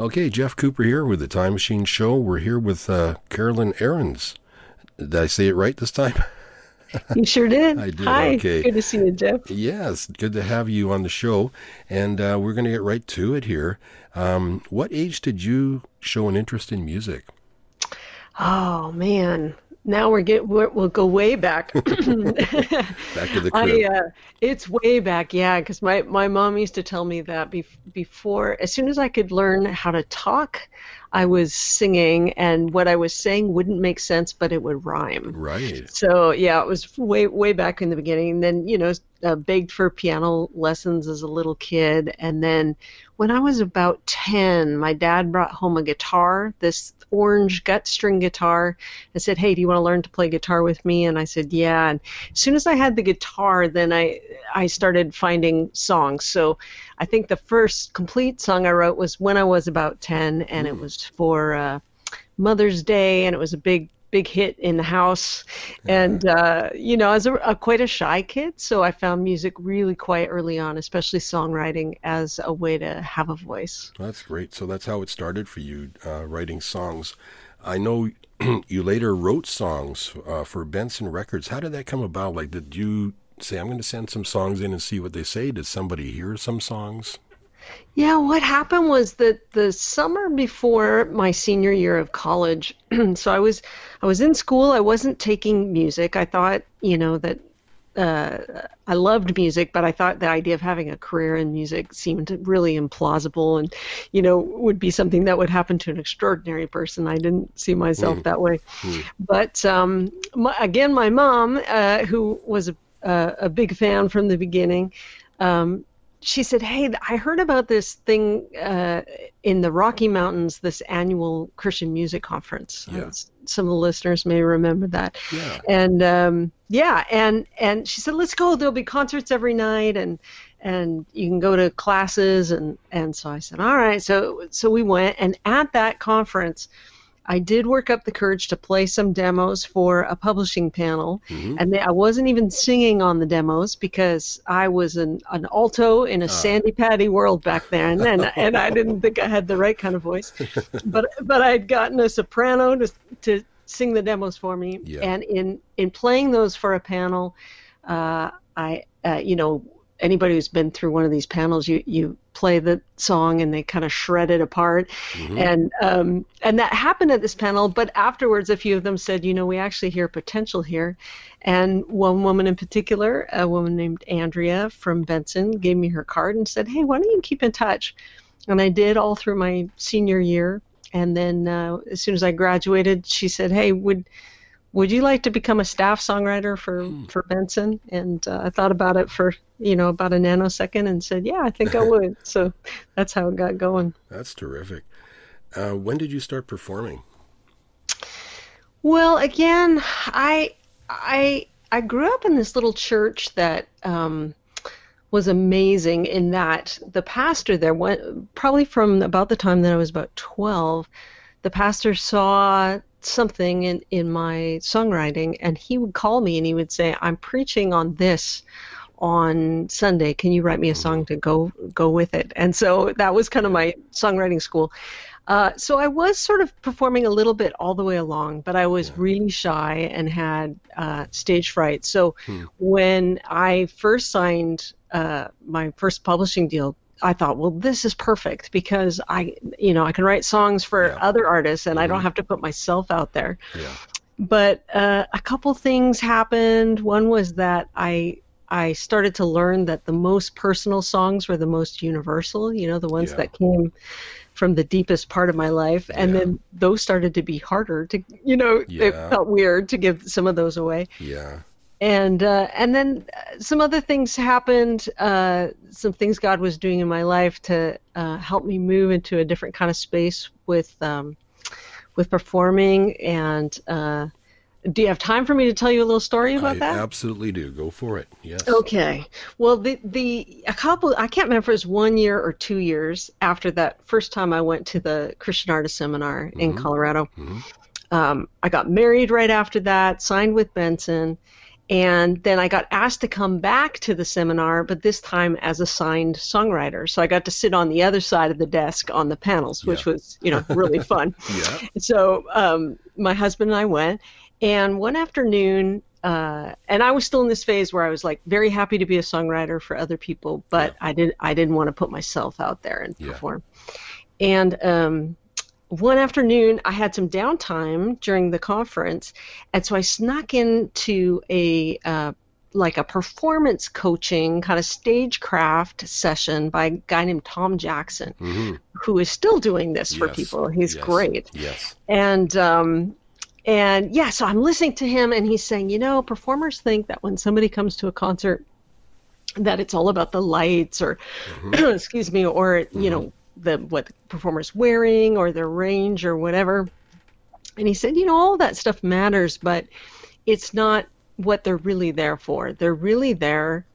Okay, Jeff Cooper here with the Time Machine Show. We're here with uh, Carolyn Arends. Did I say it right this time? You sure did. I did. Hi. Okay. Good to see you, Jeff. Yes, good to have you on the show. And uh, we're going to get right to it here. Um, what age did you show an interest in music? Oh man, now we're get we're, we'll go way back. Back to the crib. I, uh, it's way back, yeah, because my, my mom used to tell me that bef- before, as soon as I could learn how to talk, I was singing, and what I was saying wouldn't make sense, but it would rhyme. right. So yeah, it was way way back in the beginning. And then you know, uh, begged for piano lessons as a little kid, and then when I was about ten, my dad brought home a guitar, this orange gut string guitar, and said, "Hey, do you want to learn to play guitar with me?" And I said, "Yeah." And as soon as I had the guitar, then I I started finding songs. So I think the first complete song I wrote was when I was about ten, and it was for uh, Mother's Day, and it was a big big hit in the house. And uh, you know, I was a, a quite a shy kid, so I found music really quite early on, especially songwriting, as a way to have a voice. That's great. So that's how it started for you, uh, writing songs. I know you later wrote songs uh, for Benson Records. How did that come about? Like, did you say, I'm going to send some songs in and see what they say? Did somebody hear some songs? Yeah, what happened was that the summer before my senior year of college, so I was I was in school. I wasn't taking music. I thought, you know, that uh, I loved music, but I thought the idea of having a career in music seemed really implausible, and you know, would be something that would happen to an extraordinary person. I didn't see myself that way. But um, my, again, my mom, uh, who was a, a, a big fan from the beginning. Um, she said, "Hey, I heard about this thing uh, in the Rocky Mountains, this annual Christian music conference. Yeah. Uh, Some of the listeners may remember that. Yeah. And um, yeah, and and she said, "Let's go. There'll be concerts every night, and and you can go to classes." And and so I said, "All right." So so we went, and at that conference. I did work up the courage to play some demos for a publishing panel, and they, I wasn't even singing on the demos because I was an, an alto in a Sandi Patty world back then, and and I didn't think I had the right kind of voice, but but I had gotten a soprano to to sing the demos for me, Yeah. and in in playing those for a panel, uh, I uh, you know anybody who's been through one of these panels, you you play the song and they kind of shred it apart, and um, and that happened at this panel. But afterwards, a few of them said, you know, we actually hear potential here, and one woman in particular, a woman named Andrea from Benson, gave me her card and said, hey, why don't you keep in touch? And I did all through my senior year. And then uh, as soon as I graduated, she said, "Hey, would would you like to become a staff songwriter for for Benson?" And uh, I thought about it for you know about a nanosecond and said, "Yeah, I think I would." so that's how it got going. That's terrific. Uh, when did you start performing? Well, again, I I I grew up in this little church that um, was amazing in that the pastor there went probably from about the time that I was about twelve. The pastor saw something in in my songwriting, and he would call me and he would say, "I'm preaching on this." on Sunday, can you write me a song to go go with it? And so that was kind of my songwriting school. Uh, so I was sort of performing a little bit all the way along, but I was really shy and had uh, stage fright. So when I first signed uh, my first publishing deal, I thought, well, this is perfect because I, you know, I can write songs for Yeah. other artists and I don't have to put myself out there Yeah. but uh, a couple things happened. One was that I I started to learn that the most personal songs were the most universal. You know, the ones Yeah. that came from the deepest part of my life, and Yeah. then those started to be harder to. You know, it felt weird to give some of those away Yeah. And uh, and then uh, some other things happened. Uh, some things God was doing in my life to uh, help me move into a different kind of space with um, with performing. And uh, do you have time for me to tell you a little story about I that? absolutely do. Go for it. Yes. Okay. Well, the the a couple I can't remember if it was one year or two years after that first time I went to the Christian Artist Seminar in Colorado. Um, I got married right after that, signed with Benson, And then I got asked to come back to the seminar, but this time as a signed songwriter. So I got to sit on the other side of the desk on the panels, which Yeah. was, you know, really fun. Yeah. So um, my husband and I went, and one afternoon, uh, and I was still in this phase where I was like very happy to be a songwriter for other people, but I did I didn't want to put myself out there and Yeah. perform. And um, one afternoon, I had some downtime during the conference, and so I snuck into a uh, like a performance coaching kind of stagecraft session by a guy named Tom Jackson, hmm who is still doing this for people. He's Yes. great Yes. and um, and yeah, so I'm listening to him, and he's saying, you know, performers think that when somebody comes to a concert, that it's all about the lights, or excuse me, or you know, the what the performer's wearing, or their range, or whatever. And he said, you know, all that stuff matters, but it's not what they're really there for. They're really there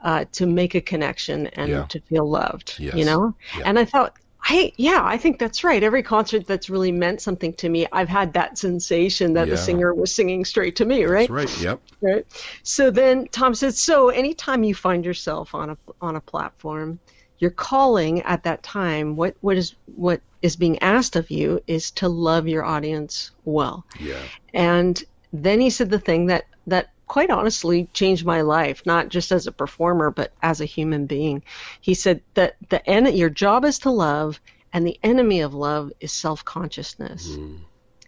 uh, to make a connection and Yeah. to feel loved. Yes. You know, Yeah. and I thought, hey, yeah, I think that's right. Every concert that's really meant something to me, I've had that sensation that Yeah. the singer was singing straight to me, right? That's right. Yep. Right. So then Tom says, so anytime you find yourself on a on a platform, your calling at that time, what what is what is being asked of you is to love your audience well. Yeah. And then he said the thing that that quite honestly changed my life, not just as a performer, but as a human being. He said that the en- your job is to love, and the enemy of love is self consciousness. Mm.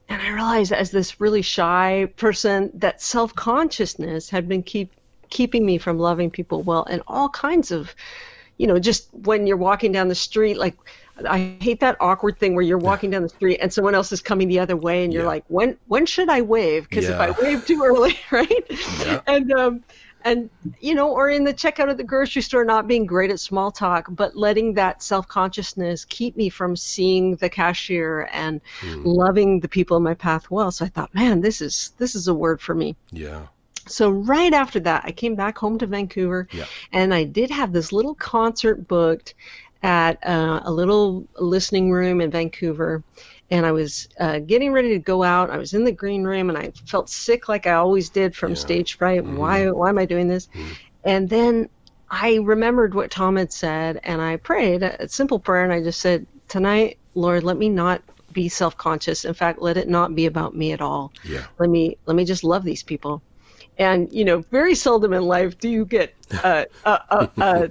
And I realized as this really shy person that self consciousness had been keep keeping me from loving people well and all kinds of you know, just when you're walking down the street, like I hate that awkward thing where you're walking down the street and someone else is coming the other way, and you're Yeah. like, when when should I wave? Because if I wave too early, right? Yeah. And um, and you know, or in the checkout at the grocery store, not being great at small talk, but letting that self consciousness keep me from seeing the cashier and Mm. loving the people in my path well. So I thought, man, this is this is a word for me. Yeah. So right after that, I came back home to Vancouver, Yeah. and I did have this little concert booked at uh, a little listening room in Vancouver. And I was uh, getting ready to go out. I was in the green room, and I felt sick like I always did from Yeah. stage fright. Mhm. Why? Why am I doing this? Mhm. And then I remembered what Tom had said, and I prayed a simple prayer, and I just said, "Tonight, Lord, let me not be self-conscious. In fact, let it not be about me at all." Yeah. let me let me just love these people and you know very seldom in life do you get uh, a, a, a,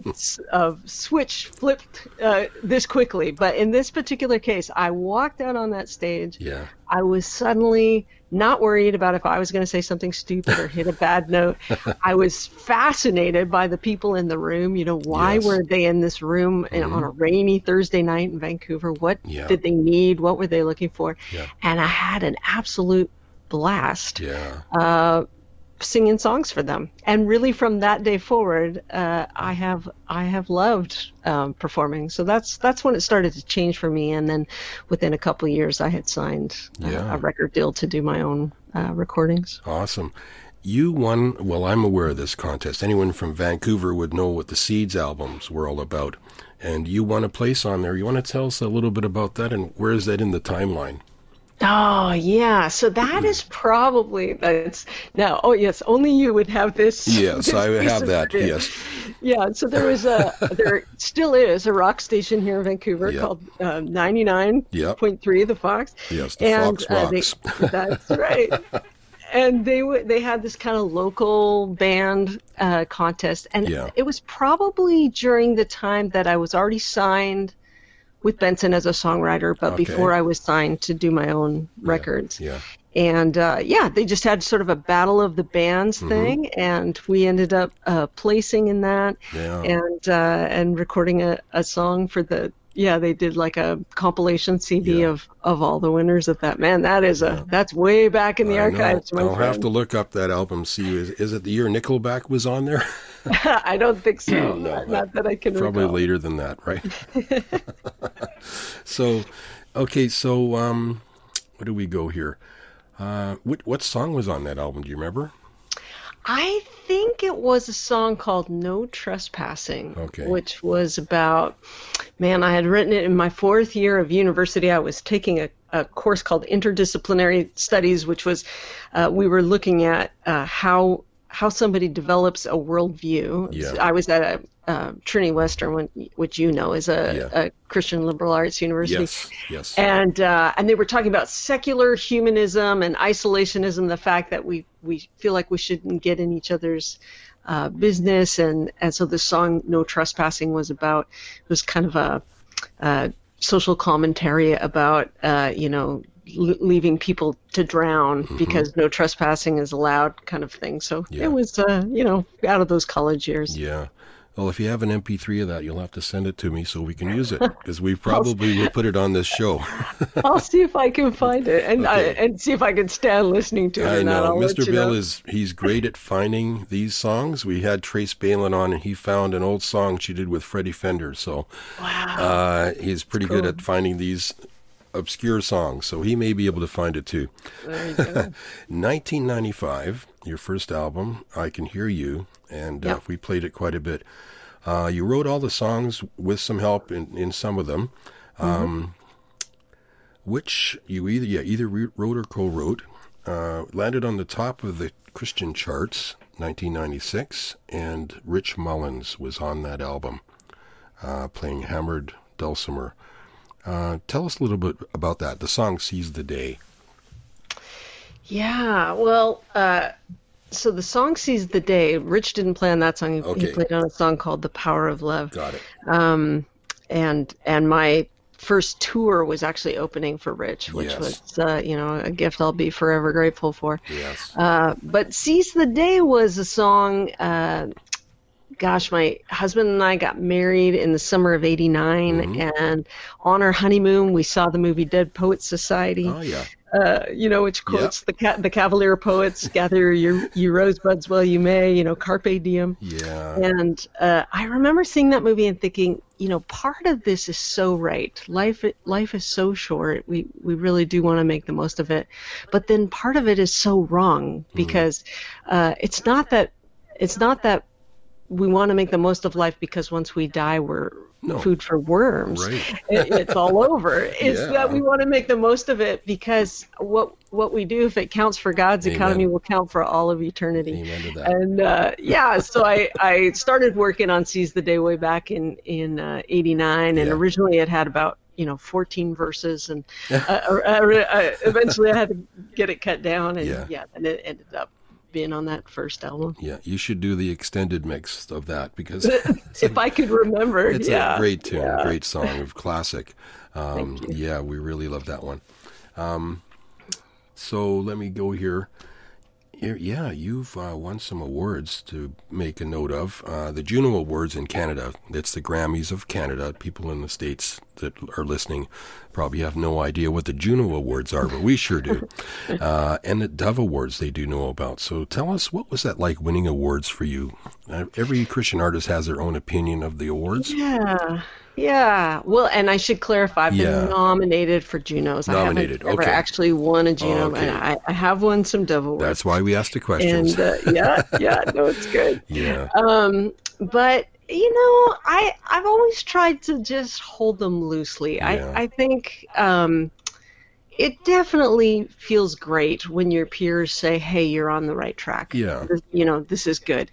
a switch flipped uh, this quickly but in this particular case i walked out on that stage Yeah. i was suddenly not worried about if i was going to say something stupid or hit a bad note i was fascinated by the people in the room you know why Yes. were they in this room and Mhm. on a rainy thursday night in vancouver what Yeah. did they need what were they looking for Yeah. and i had an absolute blast Yeah. uh, singing songs for them. And really, from that day forward, uh, I have I have loved um, performing. So that's that's when it started to change for me. And then within a couple of years, I had signed uh, Yeah. a record deal to do my own uh, recordings. Awesome. You won, well, I'm aware of this contest. Anyone from Vancouver would know what the Seeds albums were all about. And you won a place on there. You want to tell us a little bit about that and where is that in the timeline? Oh yeah, so that is probably that's now. Oh yes, only you would have this. Yes, this I have that. Yes. Yeah, so there was a there still is a rock station here in Vancouver Yep. called uh, ninety nine point three, the Fox. Yes, the and Fox uh, they- rocks. that's right. And they w- they had this kind of local band uh, contest, and Yeah. it was probably during the time that I was already signed with Benson as a songwriter, but Okay. before I was signed to do my own records Yeah. and uh, yeah, they just had sort of a battle of the bands Mm-hmm. thing, and we ended up uh, placing in that Yeah. and uh, and recording a, a song for the yeah they did like a compilation CD Yeah. of of all the winners of that man that is a that's way back in the I archives my I'll have to look up that album. See, is, is it the year Nickelback was on there? I don't think so No, not, not that I can Probably recall. later than that, right? so, okay, so um, where do we go here? Uh, what what song was on that album? Do you remember? I think it was a song called No Trespassing, Okay. which was about, man, I had written it in my fourth year of university. I was taking a, a course called Interdisciplinary Studies, which was, uh, we were looking at uh, how how somebody develops a worldview. Yeah. I was at a uh, Trinity Western, which you know is a, Yeah. a Christian liberal arts university, Yes. Yes. and uh, and they were talking about secular humanism and isolationism, the fact that we we feel like we shouldn't get in each other's uh, business, and and so the song "No Trespassing" was about was kind of a, social commentary about uh, you know l- leaving people to drown because no trespassing is allowed, kind of thing. So Yeah. it was uh, you know out of those college years. Yeah. Well, if you have an MP3 of that, you'll have to send it to me so we can use it because we probably will put it on this show. I'll see if I can find it and I, and see if I can stand listening to it. I know you Bill know. is he's great at finding these songs. We had Trace Balin on, and he found an old song she did with Freddie Fender. So Wow. uh, he's pretty good at finding these obscure songs. So he may be able to find it too. There you go. 1995, your first album, I Can Hear You, and uh, we played it quite a bit. Uh, you wrote all the songs with some help in, in some of them, um, which you either yeah either wrote or co-wrote. Uh, landed on the top of the Christian charts, 1996, and Rich Mullins was on that album, uh, playing hammered dulcimer. Uh, tell us a little bit about that. The song "Seize the Day." Yeah, well, uh, so the song "Seize the Day." Rich didn't play on that song. He, Okay. he played on a song called "The Power of Love," Got it. um, and and my first tour was actually opening for Rich, which Yes. was uh, you know a gift I'll be forever grateful for. Yes. Uh, but "Seize the Day" was a song. Uh, gosh, my husband and I got married in the summer of '89, Mm-hmm. and on our honeymoon, we saw the movie Dead Poets Society oh yeah. uh, you know, which quotes the ca- the Cavalier poets, "Gather your your rosebuds while you may," you know, "Carpe diem." Yeah. And uh, I remember seeing that movie and thinking, you know, part of this is so right. Life life is so short. We we really do want to make the most of it, but then part of it is so wrong because uh, it's not that it's not that we want to make the most of life because once we die we're No. food for worms Right. it, it's all over. It's Yeah. that we want to make the most of it because what what we do, if it counts for God's Amen. economy, will count for all of eternity. Amen to that. And uh, yeah, so I, I started working on Seize the Day way back in in uh, '89, and Yeah. originally it had about you know 14 verses, and uh, uh, uh, eventually I had to get it cut down, and Yeah. yeah, and it ended up being on that first album. Yeah, you should do the extended mix of that because If I could remember, it's yeah, a great tune, yeah. great song of classic. Um, yeah, we really love that one. Um, so let me go here. Yeah, you've uh, won some awards to make a note of. Uh, the Juno Awards in Canada. It's the Grammys of Canada. People in the States that are listening probably have no idea what the Juno Awards are, but we sure do. uh, and the Dove Awards they do know about. So tell us, what was that like winning awards for you? Uh, every Christian artist has their own opinion of the awards. Yeah. Yeah. Well, and I should clarify, I've Yeah. been nominated for Junos. Nominated, I haven't okay. actually won a Juno, Okay. and I, I have won some Awards. That's why we asked the questions. and uh, yeah, yeah, no, it's good. yeah. Um, but you know, I I've always tried to just hold them loosely. Yeah. I I think um, it definitely feels great when your peers say, "Hey, you're on the right track." Yeah. You know, this is good.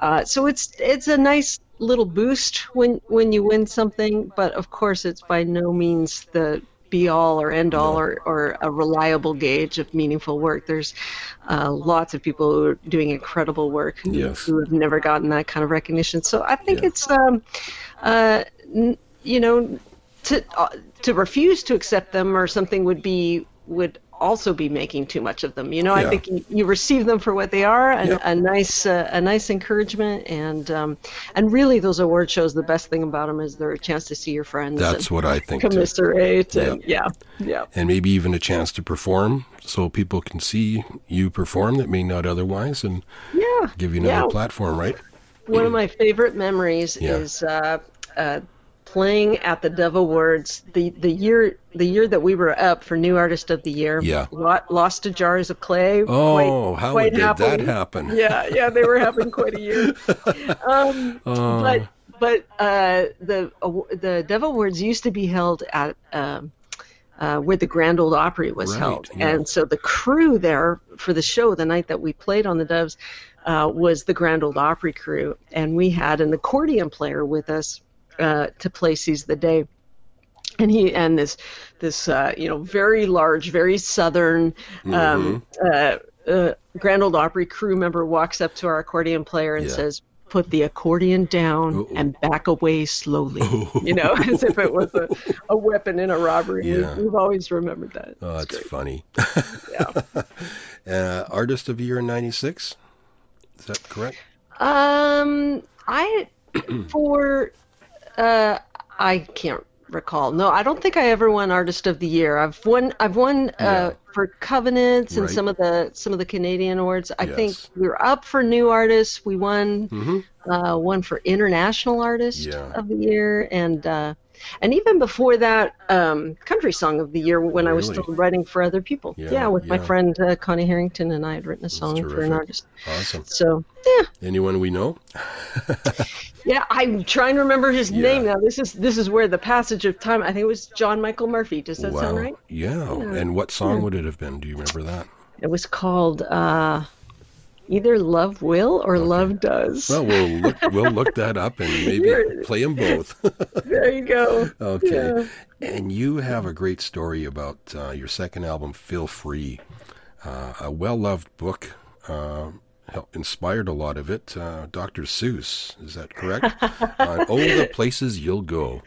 Uh, so it's it's a nice little boost when when you win something, but of course, it's by no means the be all or end all or, or a reliable gauge of meaningful work. There's uh, lots of people who are doing incredible work who, Yes. who have never gotten that kind of recognition. So I think Yeah. it's, um, uh, n- you know, to uh, to refuse to accept them or something would be would also be making too much of them. You know, Yeah. I think you, you receive them for what they are, a, Yep. a nice uh, a nice encouragement, and um, and really those award shows. The best thing about them is they're a chance to see your friends. That's and what I think commiserate. And, yeah, yeah. And maybe even a chance to perform so people can see you perform that may not otherwise and Yeah. give you another yeah. platform, right? One of my favorite memories Yeah. is uh, uh, playing at the Dove Awards the the year the year that we were up for New Artist of the Year. Yeah. Lost to Jars of Clay. Oh, quite, how quite did that happen? Yeah, yeah, they were having quite a year. Um, Oh. but but uh, the the Dove Awards used to be held at um, uh, where the Grand Old Opry was Right, held. yeah. And so the crew there for the show, the night that we played on the Doves, uh, was the Grand Old Opry crew. And we had an accordion player with us uh, to play Seize the Day. And he and this this uh, you know very large, very southern um, uh, uh, Grand Old Opry crew member walks up to our accordion player and Yeah. says, "Put the accordion down Uh-oh. and back away slowly." You know, as if it was a, a weapon in a robbery. Yeah. We, we've always remembered that. Oh, that's funny. Yeah. uh, Artist of the Year in '96. Is that correct? Um, I for uh, I can't recall. No, I don't think I ever won Artist of the Year. I've won. I've won Yeah. uh, for Covenants and Right. some of the some of the Canadian awards. I think we were up for New Artists. We won Mm-hmm. uh, one for International Artist Yeah. of the Year, and uh, and even before that, um, Country Song of the Year when I was still writing for other people. Yeah, with my friend uh, Connie Harrington, and I had written a song for an artist. Awesome. So yeah, Anyone we know? yeah, I'm trying to remember his Yeah. name now. This is this is where the passage of time. I think it was John Michael Murphy. Does that wow. sound right? Yeah. And what song would it have been? Do you remember that? It was called uh, either Love Will or Love Does. Well, we'll look. We'll look that up and maybe play them both. there you go. okay. Yeah. And you have a great story about uh, your second album, "Feel Free," uh, a well-loved book. Uh, inspired a lot of it. Uh, Dr. Seuss, is that correct? uh, oh, the places you'll go.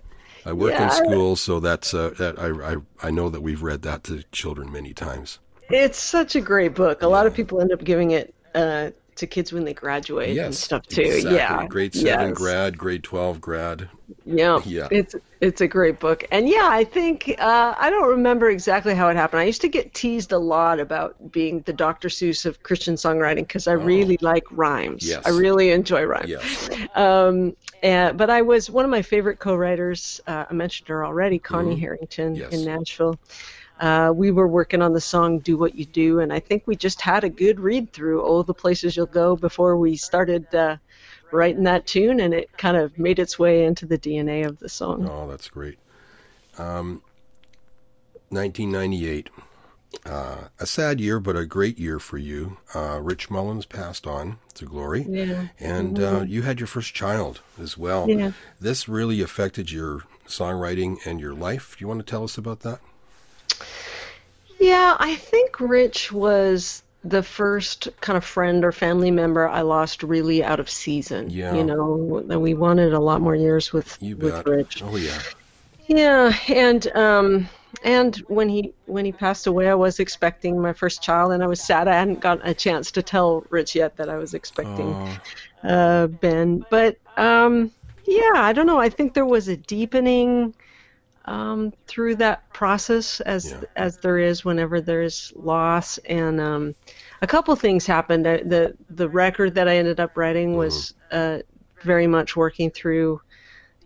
I work in Yeah. school, so that's uh, that. I, I I know that we've read that to children many times. It's such a great book. A lot of people end up giving it uh, to kids when they graduate and stuff too. exactly. Yeah, Grade seven Yes. grad, grade twelve grad. Yeah. Yeah. It's it's a great book. And yeah, I think uh, I don't remember exactly how it happened. I used to get teased a lot about being the Dr. Seuss of Christian songwriting because I really like rhymes. Oh. Yes. I really enjoy rhymes. Yes. Um, and, but I was one of my favorite co-writers. Uh, I mentioned her already, Connie Harrington Mm-hmm. Yes. in Nashville. Uh, we were working on the song "Do What You Do," and I think we just had a good read through all the Places You'll Go" before we started uh, writing that tune, and it kind of made its way into the DNA of the song. Oh, that's great. Um, 1998. Uh, a sad year, but a great year for you. Uh, Rich Mullins passed on to glory. Yeah. And uh, you had your first child as well. Yeah. This really affected your songwriting and your life. Do you want to tell us about that? Yeah, I think Rich was the first kind of friend or family member I lost really out of season. Yeah. You know, and we wanted a lot more years with You with. Rich. Oh, yeah. Yeah, and um and when he when he passed away, I was expecting my first child, and I was sad I hadn't gotten a chance to tell Rich yet that I was expecting Oh, uh, Ben. But um, yeah, I don't know. I think there was a deepening um, through that process, as Yeah. as there is whenever there's loss, and um, a couple things happened. The The record that I ended up writing was uh, very much working through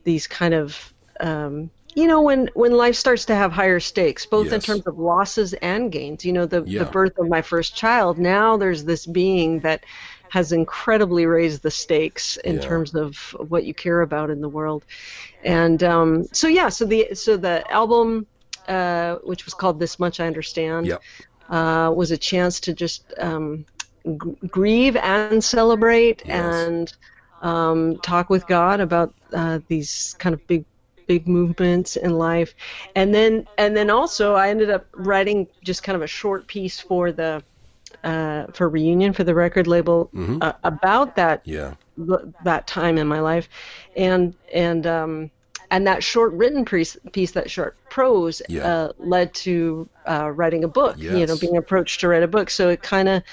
these kind of um, you know when when life starts to have higher stakes both in terms of losses and gains you know the Yeah. the birth of my first child now there's this being that has incredibly raised the stakes in Yeah. terms of what you care about in the world and um, so yeah so the so the album uh, which was called this much i understand Yep. uh, was a chance to just um, g- grieve and celebrate Yes. and um, talk with God about uh, these kind of big big movements in life and then and then also I ended up writing just kind of a short piece for the uh, for reunion for the record label Mm-hmm. uh, about that Yeah. that time in my life and and um and that short written piece, piece that short prose Yeah. uh, led to uh, writing a book you know being approached to write a book so it kind of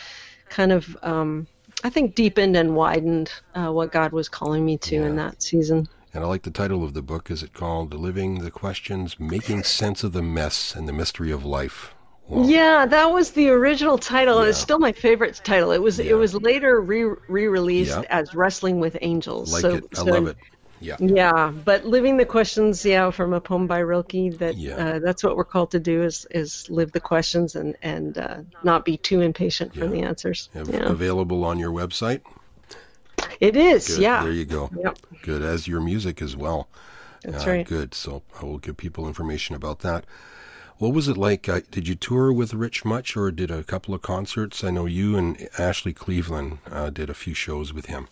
kind of um I think deepened and widened uh, what God was calling me to in that season. And I like the title of the book. Is it called Living the Questions, Making Sense of the Mess and the Mystery of Life? Wow. Yeah, that was the original title, and it's still my favorite title. It was Yeah. it was later re re released Yeah. as Wrestling with Angels. Like so, it. I so- love it. Yeah. Yeah, but living the questions, yeah, from a poem by Rilke. That Yeah. uh, that's what we're called to do is is live the questions and and uh, not be too impatient for the answers. Av- Yeah, Available on your website. it is. Good. Yeah, There you go. Yep. Good. As your music as well. that's Uh, right. Good. So I will give people information about that. What was it like? Uh, did you tour with Rich much, or did a couple of concerts? I know you and Ashley Cleveland uh, did a few shows with him.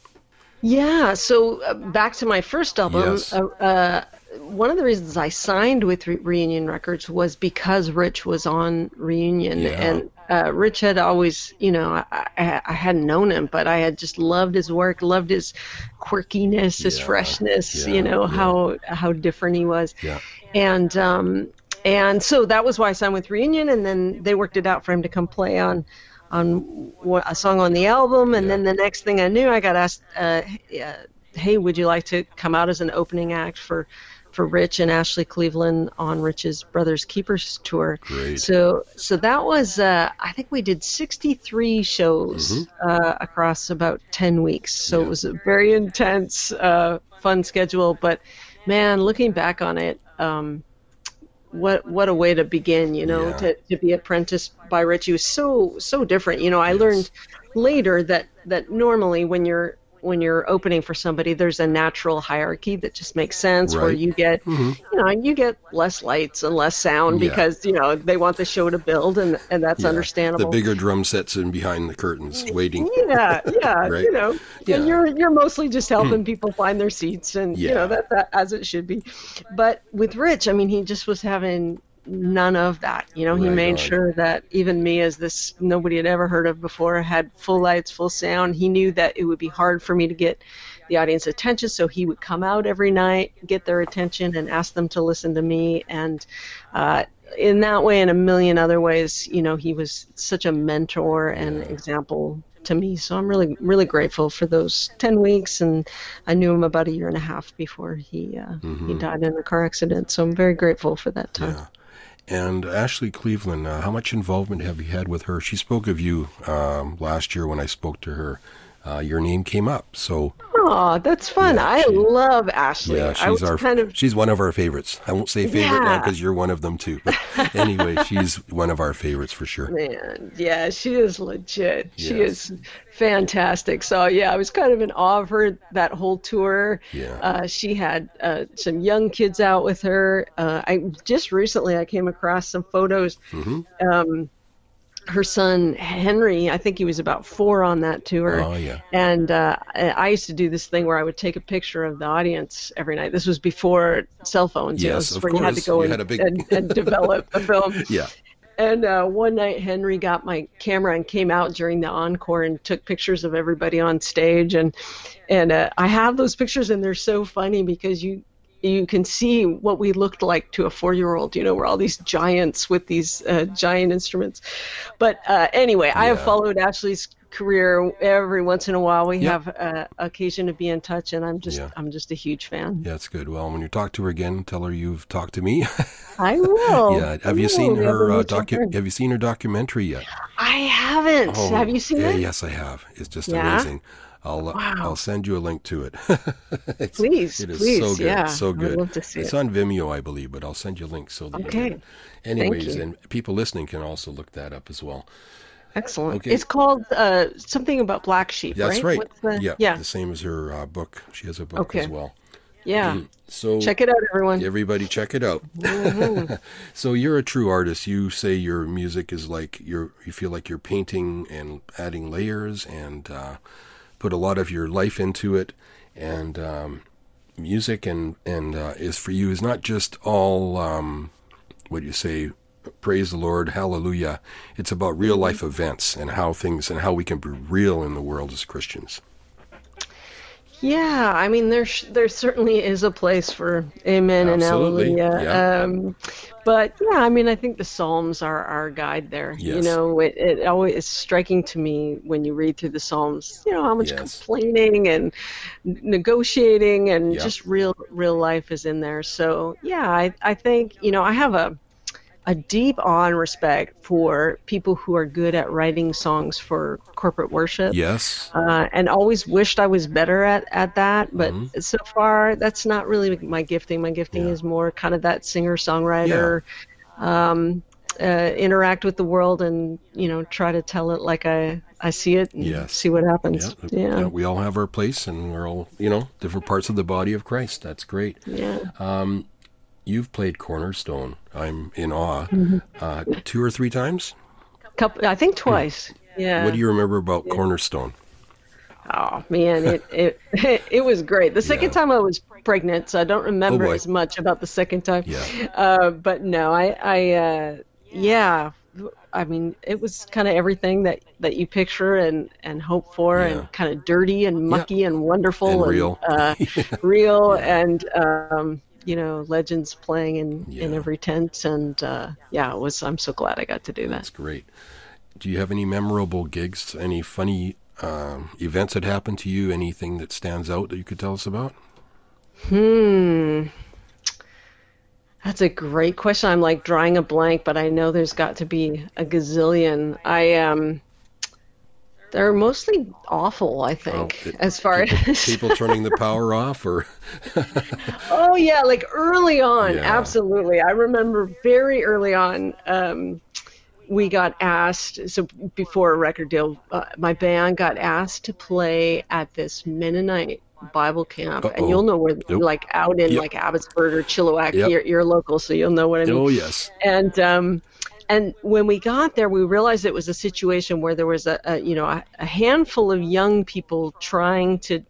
Yeah. So uh, back to my first album. Yes. Uh, uh, one of the reasons I signed with Re- Reunion Records was because Rich was on Reunion, Yeah. and uh, Rich had always, you know, I, I, I hadn't known him, but I had just loved his work, loved his quirkiness, his Yeah, freshness, yeah, you know how how different he was, Yeah. and um, and so that was why I signed with Reunion, and then they worked it out for him to come play on on a song on the album, and Yeah. then the next thing I knew, I got asked, uh, uh, "Hey, would you like to come out as an opening act for?" For Rich and Ashley Cleveland on Rich's Brothers Keepers tour, Great. so so that was uh, I think we did 63 shows uh, across about 10 weeks. So Mm-hmm. Yeah. it was a very intense, uh, fun schedule. But man, looking back on it, um, what what a way to begin, you know, Yeah. to, to be apprenticed by richie was so so different. You know, I Yes. learned later that that normally when you're when you're opening for somebody, there's a natural hierarchy that just makes sense where you get Mhm. you know, you get less lights and less sound Yeah. because, you know, they want the show to build and and that's Yeah. understandable. The bigger drum sets in behind the curtains, waiting. yeah, yeah, Right. you know, Yeah. and you're you're mostly just helping people find their seats, and you know that, that as it should be. But with Rich, I mean, he just was having none of that. You know, he Right made on. sure that even me, as this nobody had ever heard of before, had full lights, full sound. He knew that it would be hard for me to get the audience attention, so he would come out every night, get their attention, and ask them to listen to me. And uh, in that way, and a million other ways, you know, he was such a mentor and example to me. So I'm really, really grateful for those 10 weeks. And I knew him about a year and a half before he uh, he died in a car accident. So I'm very grateful for that time. Mm-hmm. Yeah. And Ashley Cleveland, uh, how much involvement have you had with her? She spoke of you um, last year when I spoke to her. Uh, your name came up, so Oh, that's fun. Yeah, I she- love Ashley. yeah, she's our kind of she's one of our favorites. I won't say favorite now because you're one of them too. But anyway, she's one of our favorites for sure. Man, yeah, she is legit. She is fantastic. So yeah, I was kind of in awe of her that whole tour. Yeah. Uh, she had uh, some young kids out with her. Uh, I just recently I came across some photos. Mm-hmm. Um, her son Henry, I think he was about four on that tour. Oh yeah, And uh, I used to do this thing where I would take a picture of the audience every night. This was before cell phones. you know, Yes, of where you had to go and, a big- and, and develop the film. yeah. And uh, one night, Henry got my camera and came out during the encore and took pictures of everybody on stage. And and uh, I have those pictures, and they're so funny because you you can see what we looked like to a four-year-old. You know, we're all these giants with these uh, giant instruments. But uh, anyway, I have followed Ashley's career every once in a while. We Yep. have uh, occasion to be in touch, and I'm just Yeah. I'm just a huge fan. Yeah, it's good. Well, when you talk to her again, tell her you've talked to me. I will. yeah. I Have you seen We have a her uh, docu- Have you seen her documentary yet? I haven't. Oh, have you seen yeah, it? Yes, I have. It's just Yeah? amazing. I'll uh, Wow. I'll send you a link to it. It's- Please, it is please, so good, yeah. so I'd good. love to see it's it. on Vimeo, I believe, but I'll send you a link so that Okay. can- Anyways, and people listening can also look that up as well. Excellent. Okay. It's called uh, something about black sheep, That's right. What's the, yeah, yeah, the same as her uh, book. She has a book Okay. as well. yeah. So Check it out, everyone. Everybody, check it out. Mm-hmm. so you're a true artist. You say your music is like you're. You feel like you're painting and adding layers and uh, put a lot of your life into it. And um, music and and uh, is for you is not just all um, what you say. Praise the Lord, hallelujah. It's about real life events and how things and how we can be real in the world as Christians. Yeah, I mean, there sh- there certainly is a place for amen Absolutely, and hallelujah. yeah. Um, but yeah, I mean, I think the Psalms are our guide there. You know, it, it always is striking to me when you read through the Psalms. You know how much Yes. complaining and negotiating and Yeah. just real real life is in there. So yeah, I I think you know I have a a deep awe and respect for people who are good at writing songs for corporate worship Yes. uh, and always wished I was better at, at that. But so far, that's not really my gifting. My gifting Mm-hmm. Yeah. is more kind of that singer songwriter, um, uh, interact with the world, and you know try to tell it like I I see it and Yes. see what happens. Yeah, Yeah, yeah, we all have our place, and we're all, you know, different parts of the body of Christ. That's great. yeah. You've played Cornerstone. I'm in awe. Mm-hmm. Uh, two or three times. Couple, I think twice. Yeah. What do you remember about Cornerstone? Oh man, it it it was great. The second Yeah. time I was pregnant, so I don't remember Oh, as much about the second time. Yeah. Uh, but no, I I uh, yeah. I mean, it was kind of everything that, that you picture and, and hope for, Yeah. and kind of dirty and mucky and wonderful And real. uh, real, and um, you know, legends playing in, in every tent, and uh, yeah, it was. I'm so glad I got to do that. That's great. Do you have any memorable gigs? Any funny um, events that happened to you? Anything that stands out that you could tell us about? Hmm. That's a great question. I'm like drawing a blank, but I know there's got to be a gazillion. I um they're mostly awful, I think, Oh, it- as far people, as people turning the power off, or Oh yeah, like early on, Yeah. absolutely. I remember very early on um we got asked so before a record deal uh, my band got asked to play at this mennonite bible camp Uh-oh. and you'll know where Nope. like out in Yep. like abbotsford or chilliwack Yep. you're, you're local so you'll know what i mean oh yes, and um and when we got there we realized it was a situation where there was a, a you know a, a handful of young people trying to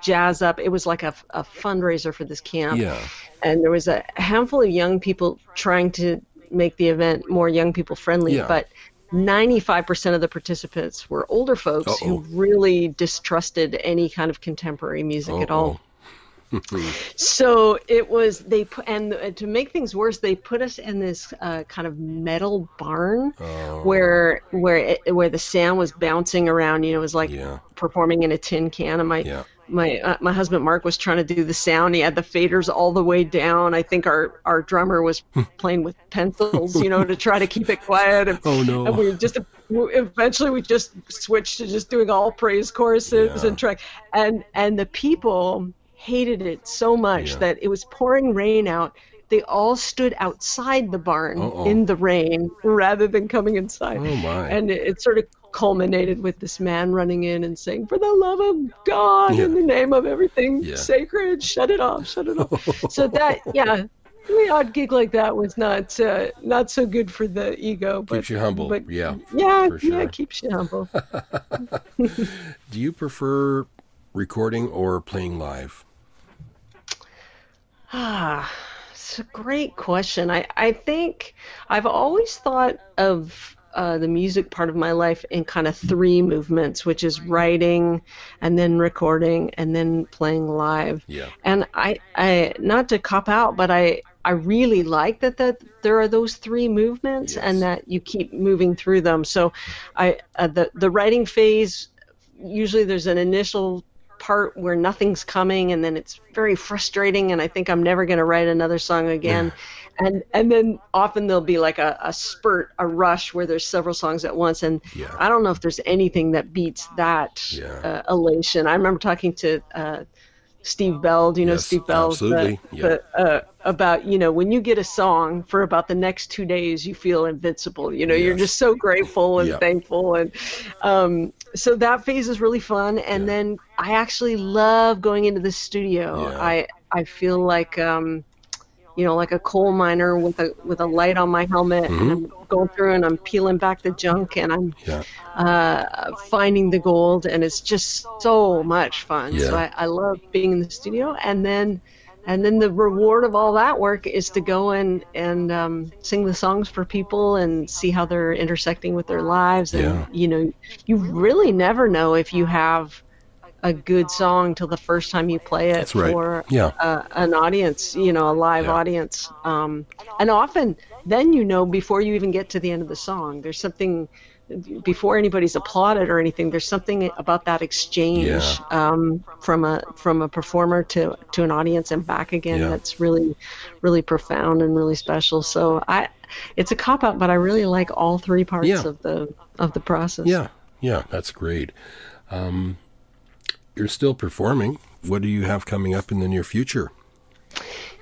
jazz up. It was like a, a fundraiser for this camp. Yeah, and there was a handful of young people trying to make the event more young people friendly Yeah. but 95% of the participants were older folks Uh-oh. who really distrusted any kind of contemporary music at all so it was they put and uh, to make things worse they put us in this uh, kind of metal barn Oh, where where it, where the sound was bouncing around you know it was like Yeah. performing in a tin can and my Yeah. my uh, my husband Mark was trying to do the sound he had the faders all the way down I think our our drummer was playing with pencils you know to try to keep it quiet and, Oh, no. and we just eventually we just switched to just doing all praise choruses Yeah. and track and and the people hated it so much Yeah. that it was pouring rain out they all stood outside the barn Uh-oh. in the rain rather than coming inside Oh, my. and it, it sort of culminated with this man running in and saying for the love of god in the name of everything Yeah. sacred shut it off shut it off so that yeah the odd gig like that was not uh, not so good for the ego but keeps you humble. but yeah, yeah for yeah keeps you humble Do you prefer recording or playing live? Ah, it's a great question. I, I think I've always thought of uh, the music part of my life in kind of three movements, which is writing and then recording and then playing live. Yeah. And I, I not to cop out, but I, I really like that, that there are those three movements Yes. and that you keep moving through them. So I, uh, the, the writing phase, usually there's an initial part where nothing's coming and then it's very frustrating and I think I'm never going to write another song again. And and then often there'll be like a, a spurt, a rush where there's several songs at once and Yeah. I don't know if there's anything that beats that Yeah. uh, elation. I remember talking to uh, Steve Bell. Do you know Yes, Steve Bell? absolutely, The, yeah. the, uh, about you know when you get a song for about the next two days, you feel invincible. You know, you're just so grateful and Yeah. thankful, and um, so that phase is really fun. And Yeah. then I actually love going into the studio. Yeah. I I feel like. Um, you know, like a coal miner with a with a light on my helmet, Mm-hmm. and I'm going through and I'm peeling back the junk, and I'm Yeah. uh, finding the gold, and it's just so much fun. So I, I love being in the studio, and then and then the reward of all that work is to go and and um, sing the songs for people and see how they're intersecting with their lives, and Yeah. you know, you really never know if you have a good song till the first time you play it right. for Yeah. uh, an audience, you know, a live Yeah. audience. Um, and often, then you know before you even get to the end of the song, there's something before anybody's applauded or anything. There's something about that exchange Yeah. um, from a from a performer to to an audience and back again. Yeah. That's really really profound and really special. So I, it's a cop out, but I really like all three parts Yeah. of the of the process. Yeah. Yeah. That's great. Um, you're still performing. What do you have coming up in the near future?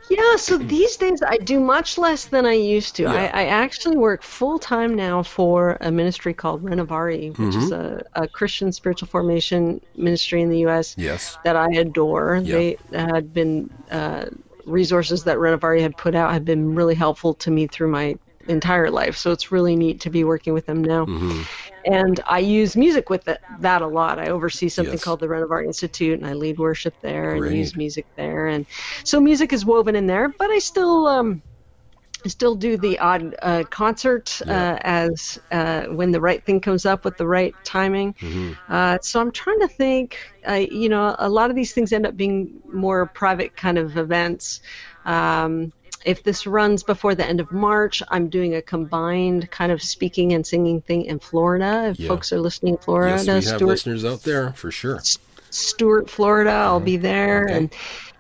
Yeah, so these days I do much less than I used to. Yeah. I, I actually work full time now for a ministry called Renovaré, which is a, a Christian spiritual formation ministry in the U.S. Yes. that I adore. Yeah. They had been uh, resources that Renovaré had put out have been really helpful to me through my entire life. So it's really neat to be working with them now. Mm-hmm. And I use music with it, that a lot. I oversee something Yes. called the Renovaré Institute, and I lead worship there Great. and use music there. And so music is woven in there, but I still. Um, I still do the odd uh, concert Yeah. uh, as uh, when the right thing comes up with the right timing. Mm-hmm. Uh, so I'm trying to think. I, you know, a lot of these things end up being more private kind of events. Um, if this runs before the end of March, I'm doing a combined kind of speaking and singing thing in Florida. If Yeah. folks are listening Florida, Yes, we have Stuart, listeners out there for sure. Stuart, Florida, I'll be there, Uh-huh. Okay. and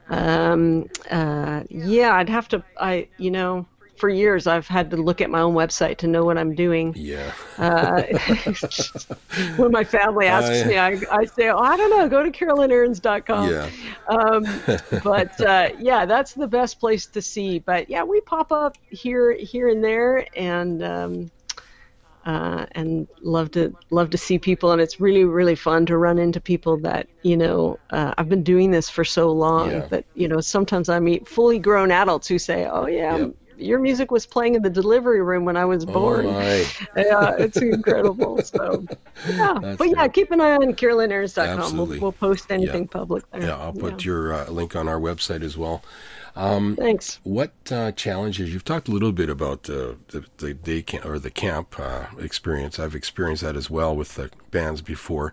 um, uh, yeah, I'd have to. I, you know, for years I've had to look at my own website to know what I'm doing. Yeah. Uh, when my family asks I- me, I, I say, oh, I don't know, go to carolynarends.com. Yeah. Um, but uh, yeah, that's the best place to see. But yeah, we pop up here, here and there, and um, uh, and love to love to see people. And it's really, really fun to run into people that you know. Uh, I've been doing this for so long Yeah. that you know sometimes I meet fully grown adults who say, "Oh yeah." Yep. Your music was playing in the delivery room when I was Oh born. my. yeah, it's incredible. So, yeah. That's but yeah, great. keep an eye on carolynarends.com. Absolutely. We'll, we'll post anything public there. Yeah, I'll put your uh, link on our website as well. Um, Thanks. What uh, challenges you've talked a little bit about uh, the the day camp or the camp uh, experience? I've experienced that as well with the bands before.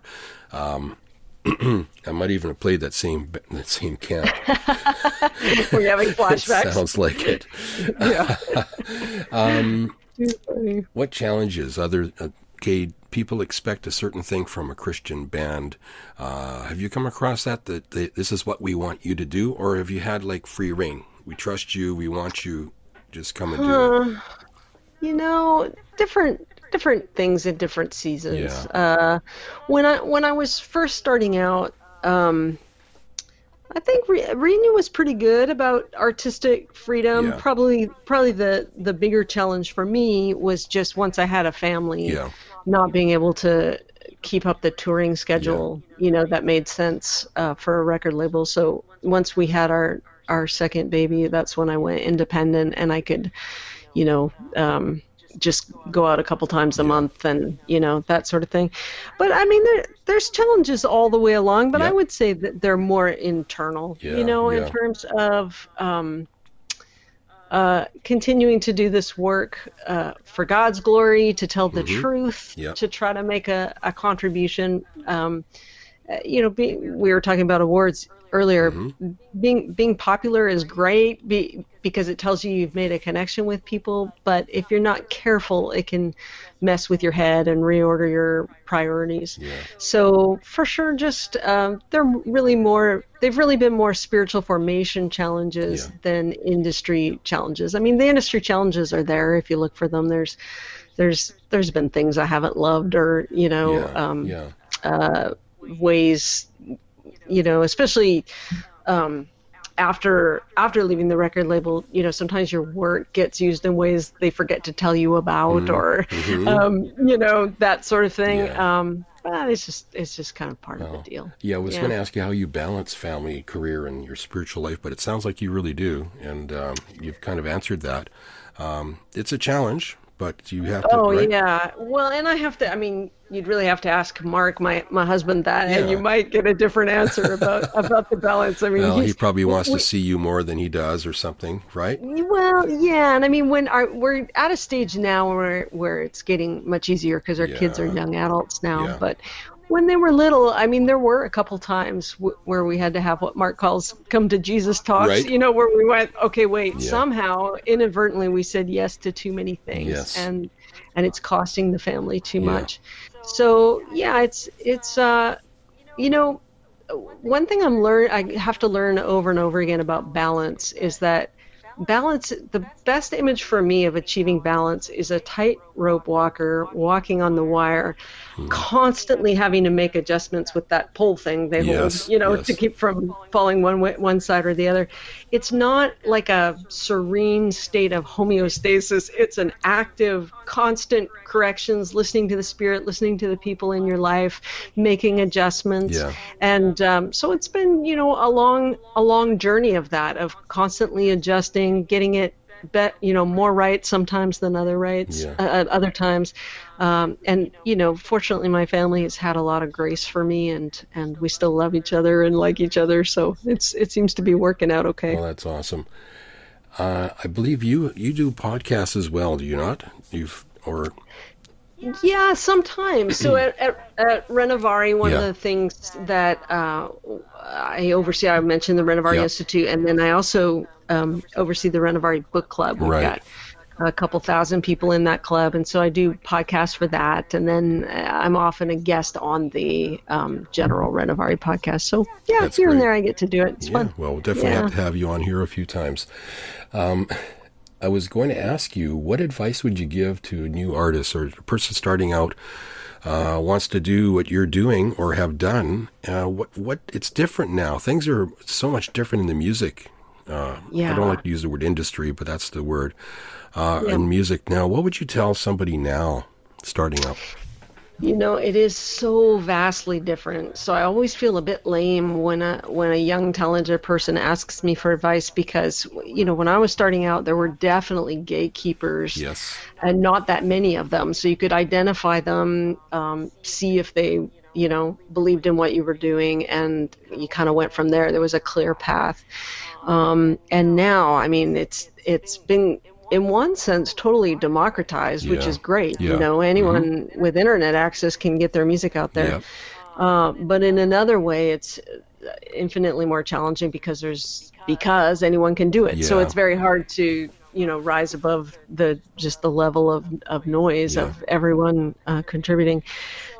Um, I might even have played that same that same camp. We're having flashbacks. Sounds like it. yeah. Um, what challenges other uh, okay people expect a certain thing from a Christian band? Uh, have you come across that that they, this is what we want you to do, or have you had like free reign? We trust you. We want you. Just come and do it. Uh, you know, different different things in different seasons. Uh, when I when I was first starting out, um, I think Re- Renew was pretty good about artistic freedom. Yeah. Probably probably the the bigger challenge for me was just once I had a family, Yeah. not being able to keep up the touring schedule. You know that made sense uh, for a record label. So once we had our our second baby, that's when I went independent and I could, you know. Um, just go out a couple times a month and you know that sort of thing but i mean there, there's challenges all the way along but i would say that they're more internal Yeah, you know yeah. in terms of um, uh, continuing to do this work uh, for God's glory, to tell the truth, Mm-hmm. Yep. to try to make a, a contribution. Um, you know, be, we were talking about awards earlier. Mm-hmm. Being being popular is great be, because it tells you you've made a connection with people. But if you're not careful, it can mess with your head and reorder your priorities. Yeah. So for sure, just um, they're really more. They've really been more spiritual formation challenges Yeah. than industry challenges. I mean, the industry challenges are there if you look for them. There's, there's, there's been things I haven't loved, or you know, Yeah. um, yeah. uh, ways, you know, especially um, after after leaving the record label. You know, sometimes your work gets used in ways they forget to tell you about, or um, you know, that sort of thing. Mm-hmm. Yeah. Um, but it's just it's just kind of part of the deal. Yeah, I was Yeah. going to ask you how you balance family, career, and your spiritual life, but it sounds like you really do, and um, you've kind of answered that. Um, it's a challenge, but you have to. Oh right? yeah. Well, and I have to. I mean, you'd really have to ask Mark, my my husband, that, and you might get a different answer about about the balance. I mean, Well, he probably wants we- to see you more than he does, or something, right? Well, yeah, and I mean, when our we're at a stage now where where it's getting much easier because our kids are young adults now. Yeah. But when they were little, I mean, there were a couple times w- where we had to have what Mark calls "come to Jesus talks." Right. You know, where we went, okay, wait, Yeah. somehow inadvertently we said yes to too many things, Yes. and and it's costing the family too Yeah. much. So yeah, it's it's uh, you know, one thing I'm learn I have to learn over and over again about balance is that balance the best image for me of achieving balance is a tightrope walker walking on the wire hmm. constantly having to make adjustments with that pole thing they yes, hold you know yes. to keep from falling one way one side or the other it's not like a serene state of homeostasis it's an active constant corrections listening to the spirit listening to the people in your life making adjustments yeah. and um, so it's been you know a long a long journey of that of constantly adjusting getting it bet you know more right sometimes than other rights yeah. uh, other times um, and you know fortunately my family has had a lot of grace for me and and we still love each other and like each other so it's it seems to be working out okay well that's awesome uh, i believe you you do podcasts as well do you not you've or yeah, sometimes. So at, at, at Renovaré, one yeah. of the things that uh, I oversee, I mentioned the Renovaré yep. Institute, and then I also um, oversee the Renovaré Book Club. We've right. got a couple thousand people in that club, and so I do podcasts for that. And then uh, I'm often a guest on the um, General Renovaré podcast. So yeah, That's here great. and there I get to do it. It's yeah, fun. Well, we'll definitely yeah. have to have you on here a few times. Um, I was going to ask you, what advice would you give to a new artist or a person starting out? Uh, wants to do what you're doing or have done. Uh, what what it's different now. Things are so much different in the music uh, yeah. I don't like to use the word industry, but that's the word. Uh, yeah. In music now, what would you tell somebody now starting up? You know, it is so vastly different. So I always feel a bit lame when a when a young talented person asks me for advice because you know when I was starting out, there were definitely gatekeepers, yes, and not that many of them. So you could identify them, um, see if they you know believed in what you were doing, and you kind of went from there. There was a clear path. Um, and now, I mean, it's it's been in one sense totally democratized, which is great. Yeah. You know, anyone mm-hmm. with internet access can get their music out there. Uh, but in another way, it's infinitely more challenging because there's because anyone can do it. Yeah. So it's very hard to you know rise above the just the level of of noise yeah. of everyone uh, contributing.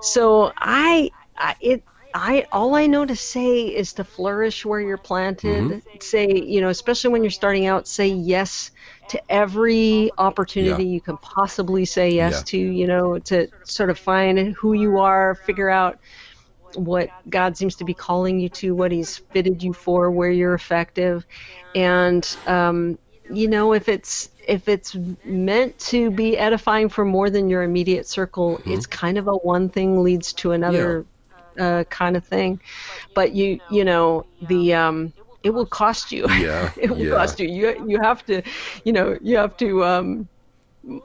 So I, I it I all I know to say is to flourish where you're planted. Mm-hmm. Say, you know, especially when you're starting out, say yes to every opportunity yeah. you can possibly say yes yeah. to, you know, to sort of find who you are, figure out what God seems to be calling you to, what He's fitted you for, where you're effective, and um, you know if it's if it's meant to be edifying for more than your immediate circle, mm-hmm. it's kind of a one thing leads to another uh, kind of thing. But you you know the um, it will cost you. Yeah, it will yeah. cost you. You you have to, you know, you have to. Um,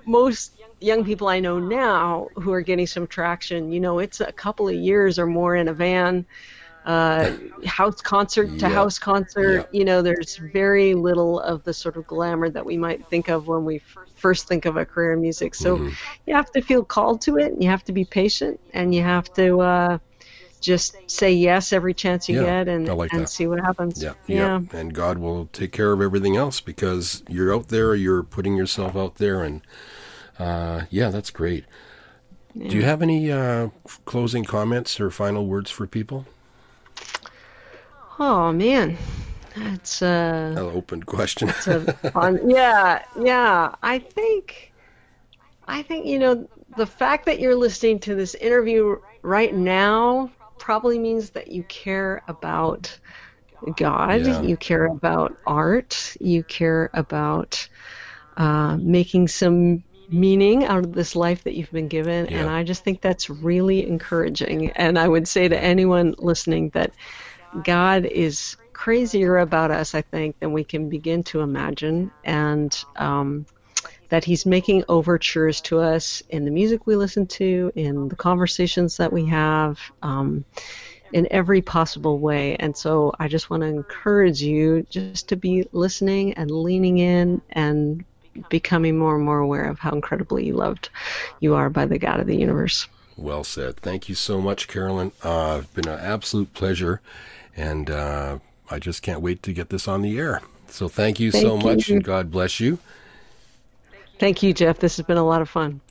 most young people I know now who are getting some traction, you know, it's a couple of years or more in a van, uh, house concert to house concert. You know, there's very little of the sort of glamour that we might think of when we f- first think of a career in music. So mm-hmm. you have to feel called to it, and you have to be patient, and you have to. Uh, just say yes every chance you yeah, get and, like and see what happens. Yeah, yeah. And God will take care of everything else because you're out there, you're putting yourself out there, and uh, yeah, that's great. Yeah. Do you have any uh, closing comments or final words for people? Oh man, that's uh, an open question. fun, yeah, yeah. I think, I think you know the fact that you're listening to this interview right now probably means that you care about God, yeah. you care about art, you care about uh, making some meaning out of this life that you've been given. Yeah. And I just think that's really encouraging. And I would say to anyone listening that God is crazier about us, I think, than we can begin to imagine. And um, that he's making overtures to us in the music we listen to, in the conversations that we have, um, in every possible way. And so I just want to encourage you just to be listening and leaning in and becoming more and more aware of how incredibly loved you are by the God of the universe. Well said. Thank you so much, Carolyn. Uh, it's been an absolute pleasure, and uh, I just can't wait to get this on the air. So thank you thank so much, and God bless you. Thank you, Jeff. This has been a lot of fun.